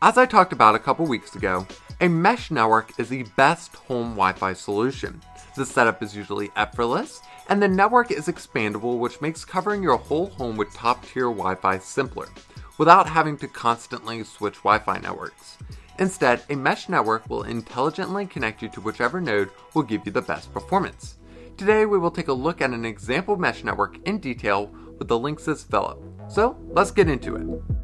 As I talked about a couple weeks ago, a mesh network is the best home Wi Fi solution. The setup is usually effortless, and the network is expandable, which makes covering your whole home with top tier Wi Fi simpler, without having to constantly switch Wi Fi networks. Instead, a mesh network will intelligently connect you to whichever node will give you the best performance. Today, we will take a look at an example mesh network in detail with the Linksys Velop. So, let's get into it.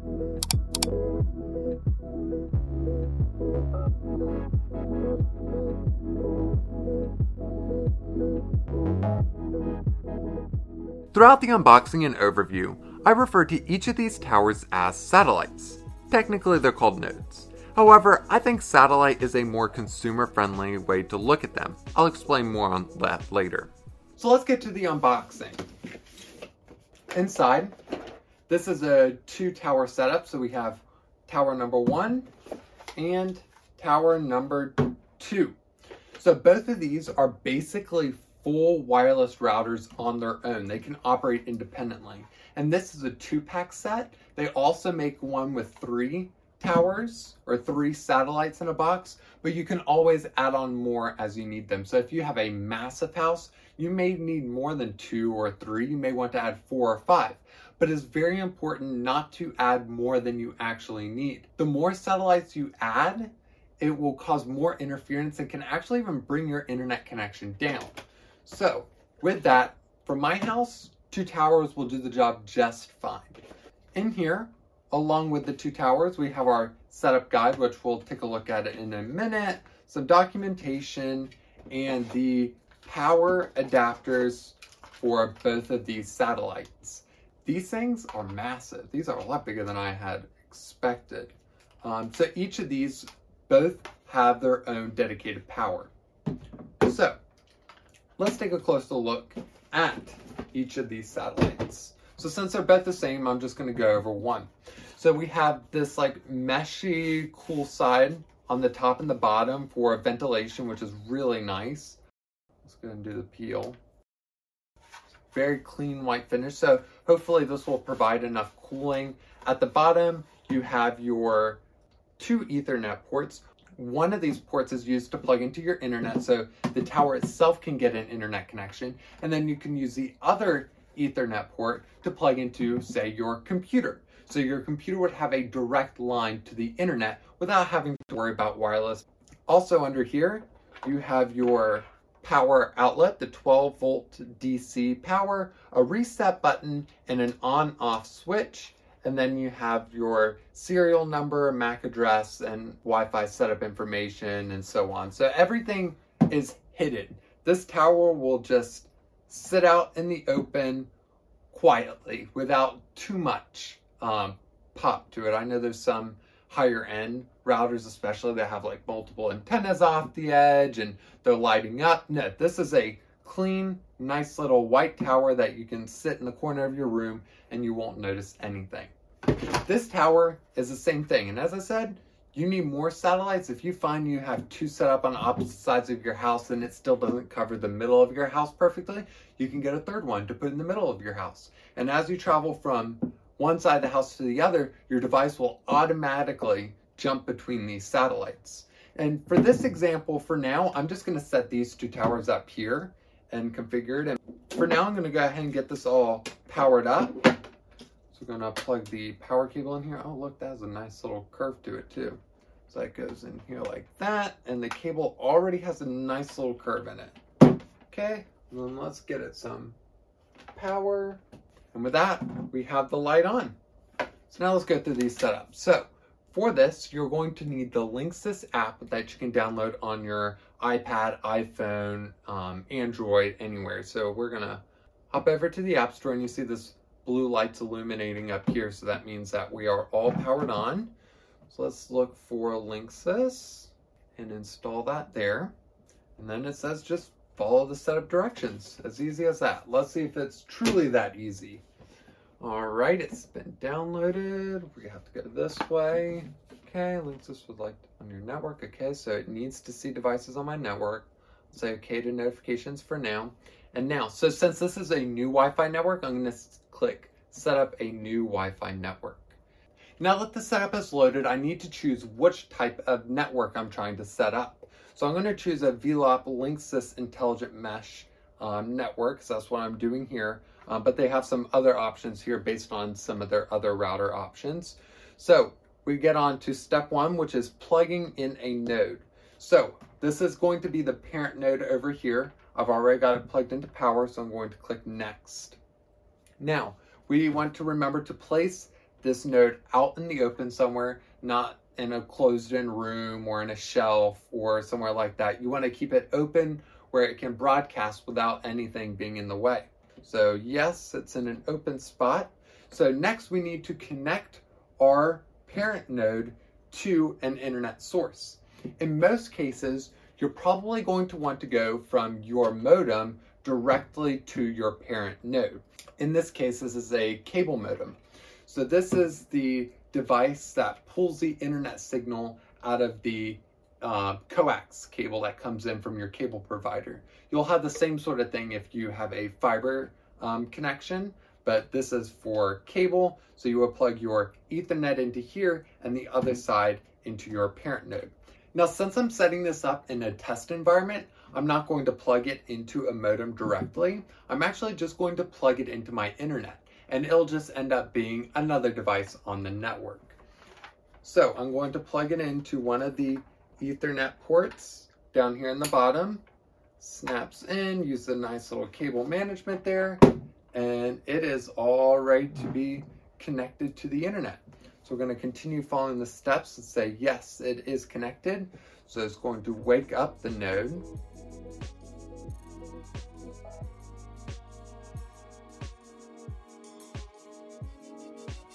Throughout the unboxing and overview, I refer to each of these towers as satellites. Technically, they're called nodes. However, I think satellite is a more consumer friendly way to look at them. I'll explain more on that later. So let's get to the unboxing. Inside, this is a two tower setup. So we have tower number one and tower number two. So both of these are basically full wireless routers on their own. They can operate independently. And this is a two pack set. They also make one with three towers or three satellites in a box, but you can always add on more as you need them. So if you have a massive house, you may need more than two or three. You may want to add four or five. But it's very important not to add more than you actually need. The more satellites you add, it will cause more interference and can actually even bring your internet connection down. So, with that, for my house, two towers will do the job just fine. In here, along with the two towers, we have our setup guide, which we'll take a look at in a minute, some documentation, and the power adapters for both of these satellites. These things are massive. These are a lot bigger than I had expected. Um, so each of these both have their own dedicated power. So let's take a closer look at each of these satellites. So since they're both the same, I'm just going to go over one. So we have this like meshy cool side on the top and the bottom for ventilation, which is really nice. Let's go and do the peel. Very clean white finish. So hopefully this will provide enough cooling. At the bottom, you have your two ethernet ports. One of these ports is used to plug into your internet so the tower itself can get an internet connection. And then you can use the other ethernet port to plug into, say, your computer. So your computer would have a direct line to the internet without having to worry about wireless. Also under here, you have your power outlet, the 12 volt DC power, a reset button, and an on off switch. And then you have your serial number, MAC address, and Wi Fi setup information, and so on. So everything is hidden. This tower will just sit out in the open quietly without too much um, pop to it. I know there's some higher end routers, especially that have like multiple antennas off the edge and they're lighting up. No, this is a clean, nice little white tower that you can sit in the corner of your room and you won't notice anything. This tower is the same thing. And as I said, you need more satellites. If you find you have two set up on opposite sides of your house and it still doesn't cover the middle of your house perfectly, you can get a third one to put in the middle of your house. And as you travel from one side of the house to the other, your device will automatically jump between these satellites. And for this example, for now, I'm just going to set these two towers up here and configured. And for now, I'm going to go ahead and get this all powered up. We're to plug the power cable in here. Oh, look, that has a nice little curve to it too. So that goes in here like that. And the cable already has a nice little curve in it. Okay, then let's get it some power. And with that, we have the light on. So now let's go through these setups. So for this, you're going to need the Linksys app that you can download on your iPad, iPhone, um, Android, anywhere. So we're gonna hop over to the App Store and you see this blue lights illuminating up here. So that means that we are all powered on. So let's look for Linksys and install that there. And then it says just follow the setup directions. As easy as that. Let's see if it's truly that easy. All right, it's been downloaded. We have to go this way. Okay, Linksys would like on your network. Okay, so it needs to see devices on my network. Say okay to notifications for now. And now, so since this is a new Wi-Fi network, I'm gonna click set up a new Wi-Fi network. Now that the setup is loaded, I need to choose which type of network I'm trying to set up. So I'm going to choose a Velop Linksys Intelligent Mesh um, network. So that's what I'm doing here. Um, but they have some other options here based on some of their other router options. So we get on to step one, which is plugging in a node. So this is going to be the parent node over here. I've already got it plugged into power, so I'm going to click next. Now, we want to remember to place this node out in the open somewhere, not in a closed in room or in a shelf or somewhere like that. You want to keep it open where it can broadcast without anything being in the way. So yes, it's in an open spot. So next we need to connect our parent node to an internet source. In most cases, you're probably going to want to go from your modem directly to your parent node. In this case, this is a cable modem. So this is the device that pulls the internet signal out of the uh, coax cable that comes in from your cable provider. You'll have the same sort of thing if you have a fiber um, connection, but this is for cable. So you will plug your ethernet into here and the other side into your parent node. Now, since I'm setting this up in a test environment, I'm not going to plug it into a modem directly. I'm actually just going to plug it into my internet and it'll just end up being another device on the network. So I'm going to plug it into one of the ethernet ports down here in the bottom, snaps in, use the nice little cable management there, and it is all ready to be connected to the internet. So we're going to continue following the steps and say, yes, it is connected. So it's going to wake up the node.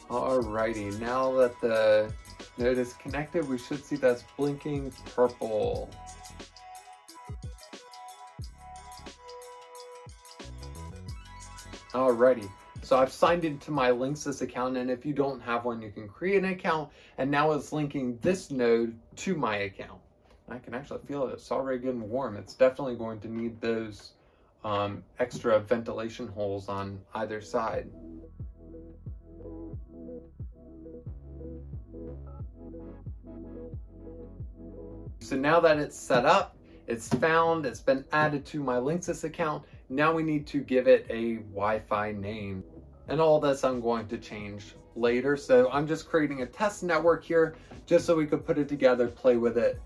Alrighty, now that the node is connected, we should see that's blinking purple. Alrighty, so I've signed into my Linksys account, and if you don't have one, you can create an account. And now it's linking this node to my account. I can actually feel it. It's already getting warm. It's definitely going to need those um, extra ventilation holes on either side. So now that it's set up, it's found, it's been added to my Linksys account, now we need to give it a Wi-Fi name. And all this I'm going to change later. So I'm just creating a test network here just so we could put it together, play with it.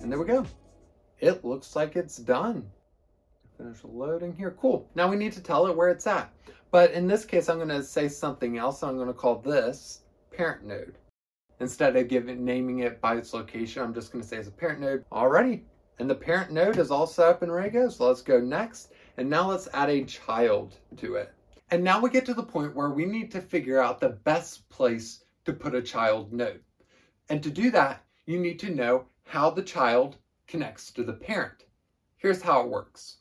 And there we go. It looks like it's done. Finish loading here. Cool. Now we need to tell it where it's at. But in this case, I'm going to say something else. I'm going to call this parent node. Instead of giving naming it by its location, I'm just going to say it's a parent node. Alrighty. And the parent node is all set up and ready to go. So let's go next. And now let's add a child to it. And now we get to the point where we need to figure out the best place to put a child node. And to do that, you need to know how the child connects to the parent. Here's how it works.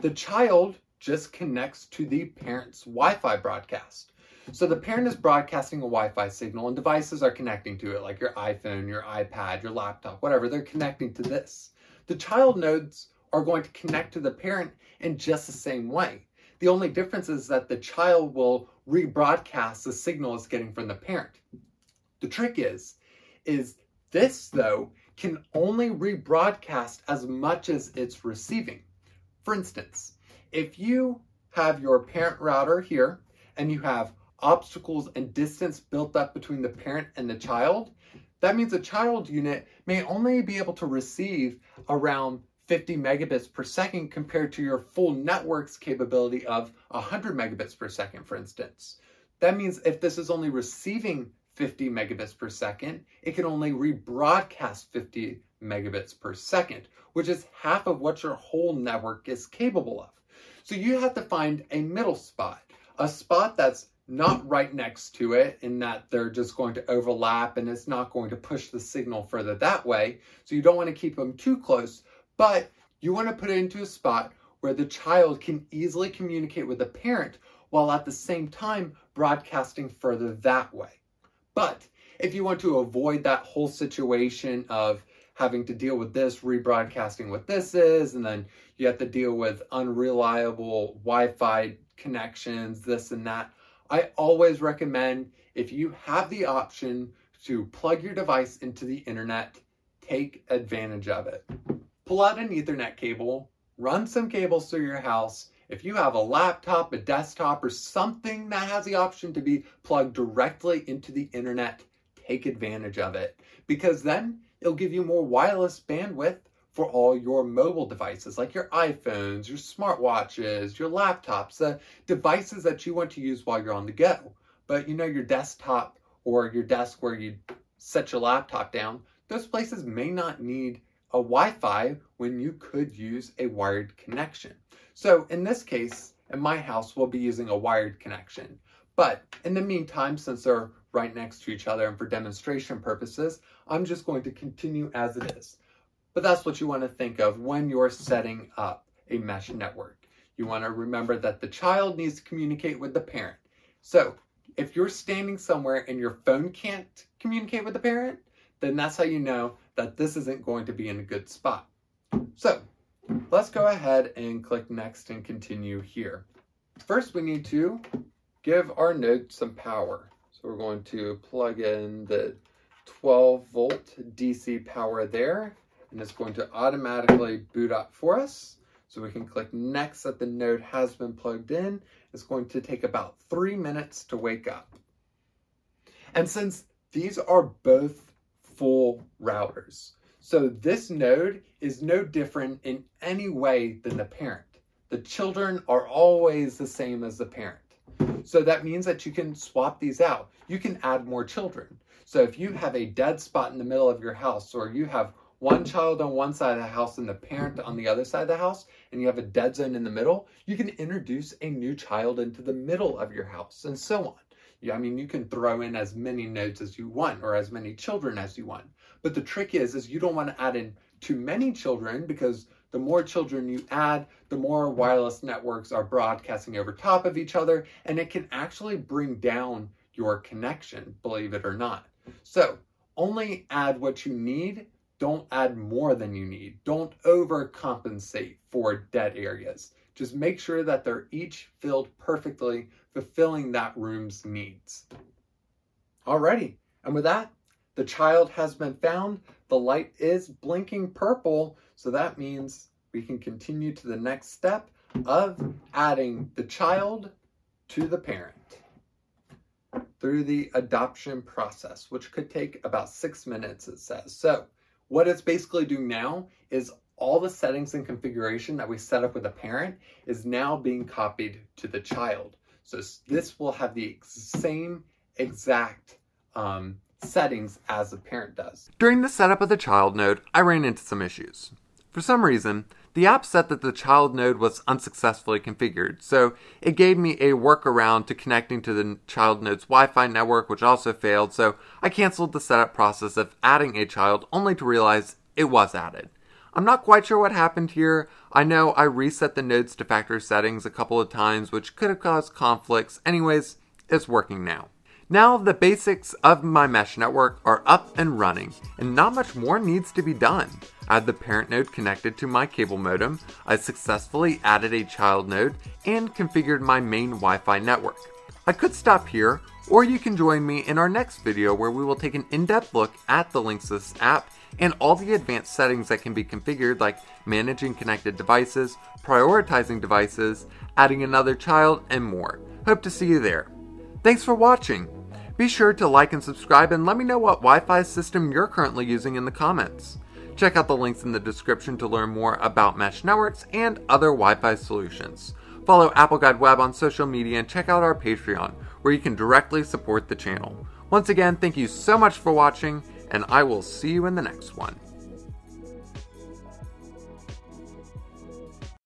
The child just connects to the parent's Wi-Fi broadcast. So the parent is broadcasting a Wi-Fi signal and devices are connecting to it, like your iPhone, your iPad, your laptop, whatever. They're connecting to this. The child nodes are going to connect to the parent in just the same way. The only difference is that the child will rebroadcast the signal it's getting from the parent. The trick is, is this though can only rebroadcast as much as it's receiving. For instance, if you have your parent router here and you have obstacles and distance built up between the parent and the child, that means a child unit may only be able to receive around 50 megabits per second compared to your full network's capability of 100 megabits per second, for instance. That means if this is only receiving 50 megabits per second, it can only rebroadcast 50 megabits per second, which is half of what your whole network is capable of. So you have to find a middle spot, a spot that's not right next to it in that they're just going to overlap and it's not going to push the signal further that way. So you don't want to keep them too close, but you want to put it into a spot where the child can easily communicate with the parent while at the same time broadcasting further that way. But if you want to avoid that whole situation of having to deal with this, rebroadcasting what this is, and then you have to deal with unreliable Wi Fi connections, this and that. I always recommend if you have the option to plug your device into the internet, take advantage of it. Pull out an Ethernet cable, run some cables through your house. If you have a laptop, a desktop, or something that has the option to be plugged directly into the internet, take advantage of it because then it'll give you more wireless bandwidth for all your mobile devices like your iPhones, your smartwatches, your laptops, the devices that you want to use while you're on the go. But you know, your desktop or your desk where you set your laptop down, those places may not need a Wi Fi when you could use a wired connection. So in this case, in my house, we'll be using a wired connection. But in the meantime, since they're right next to each other and for demonstration purposes, I'm just going to continue as it is. But that's what you want to think of when you're setting up a mesh network. You want to remember that the child needs to communicate with the parent. So if you're standing somewhere and your phone can't communicate with the parent, then that's how you know that this isn't going to be in a good spot. So let's go ahead and click next and continue here. First, we need to give our node some power. So we're going to plug in the 12 volt DC power there, and it's going to automatically boot up for us. So we can click next that the node has been plugged in. It's going to take about three minutes to wake up. And since these are both full routers, so this node is no different in any way than the parent. The children are always the same as the parent. So that means that you can swap these out. You can add more children. So if you have a dead spot in the middle of your house, or you have one child on one side of the house and the parent on the other side of the house, and you have a dead zone in the middle, you can introduce a new child into the middle of your house, and so on. Yeah, I mean, you can throw in as many nodes as you want, or as many children as you want. But the trick is, is you don't want to add in too many children because the more children you add, the more wireless networks are broadcasting over top of each other, and it can actually bring down your connection, believe it or not. So only add what you need don't add more than you need. Don't overcompensate for dead areas. Just make sure that they're each filled perfectly, fulfilling that room's needs. Alrighty, and with that, the child has been found. The light is blinking purple, so that means we can continue to the next step of adding the child to the parent through the adoption process, which could take about six minutes, it says. So what it's basically doing now is all the settings and configuration that we set up with a parent is now being copied to the child. So this will have the same exact um, settings as the parent does. During the setup of the child node, I ran into some issues. For some reason, the app said that the child node was unsuccessfully configured, so it gave me a workaround to connecting to the child node's Wi Fi network, which also failed, so I canceled the setup process of adding a child only to realize it was added. I'm not quite sure what happened here. I know I reset the nodes to factory settings a couple of times, which could have caused conflicts. Anyways, it's working now. Now the basics of my mesh network are up and running, and not much more needs to be done. Have the parent node connected to my cable modem, I successfully added a child node, and configured my main Wi-Fi network. I could stop here, or you can join me in our next video where we will take an in-depth look at the Linksys app and all the advanced settings that can be configured like managing connected devices, prioritizing devices, adding another child, and more. Hope to see you there. Thanks for watching! Be sure to like and subscribe and let me know what Wi-Fi system you're currently using in the comments. Check out the links in the description to learn more about mesh networks and other Wi-Fi solutions. Follow Apple Guide Web on social media and check out our Patreon, where you can directly support the channel. Once again, thank you so much for watching, and I will see you in the next one.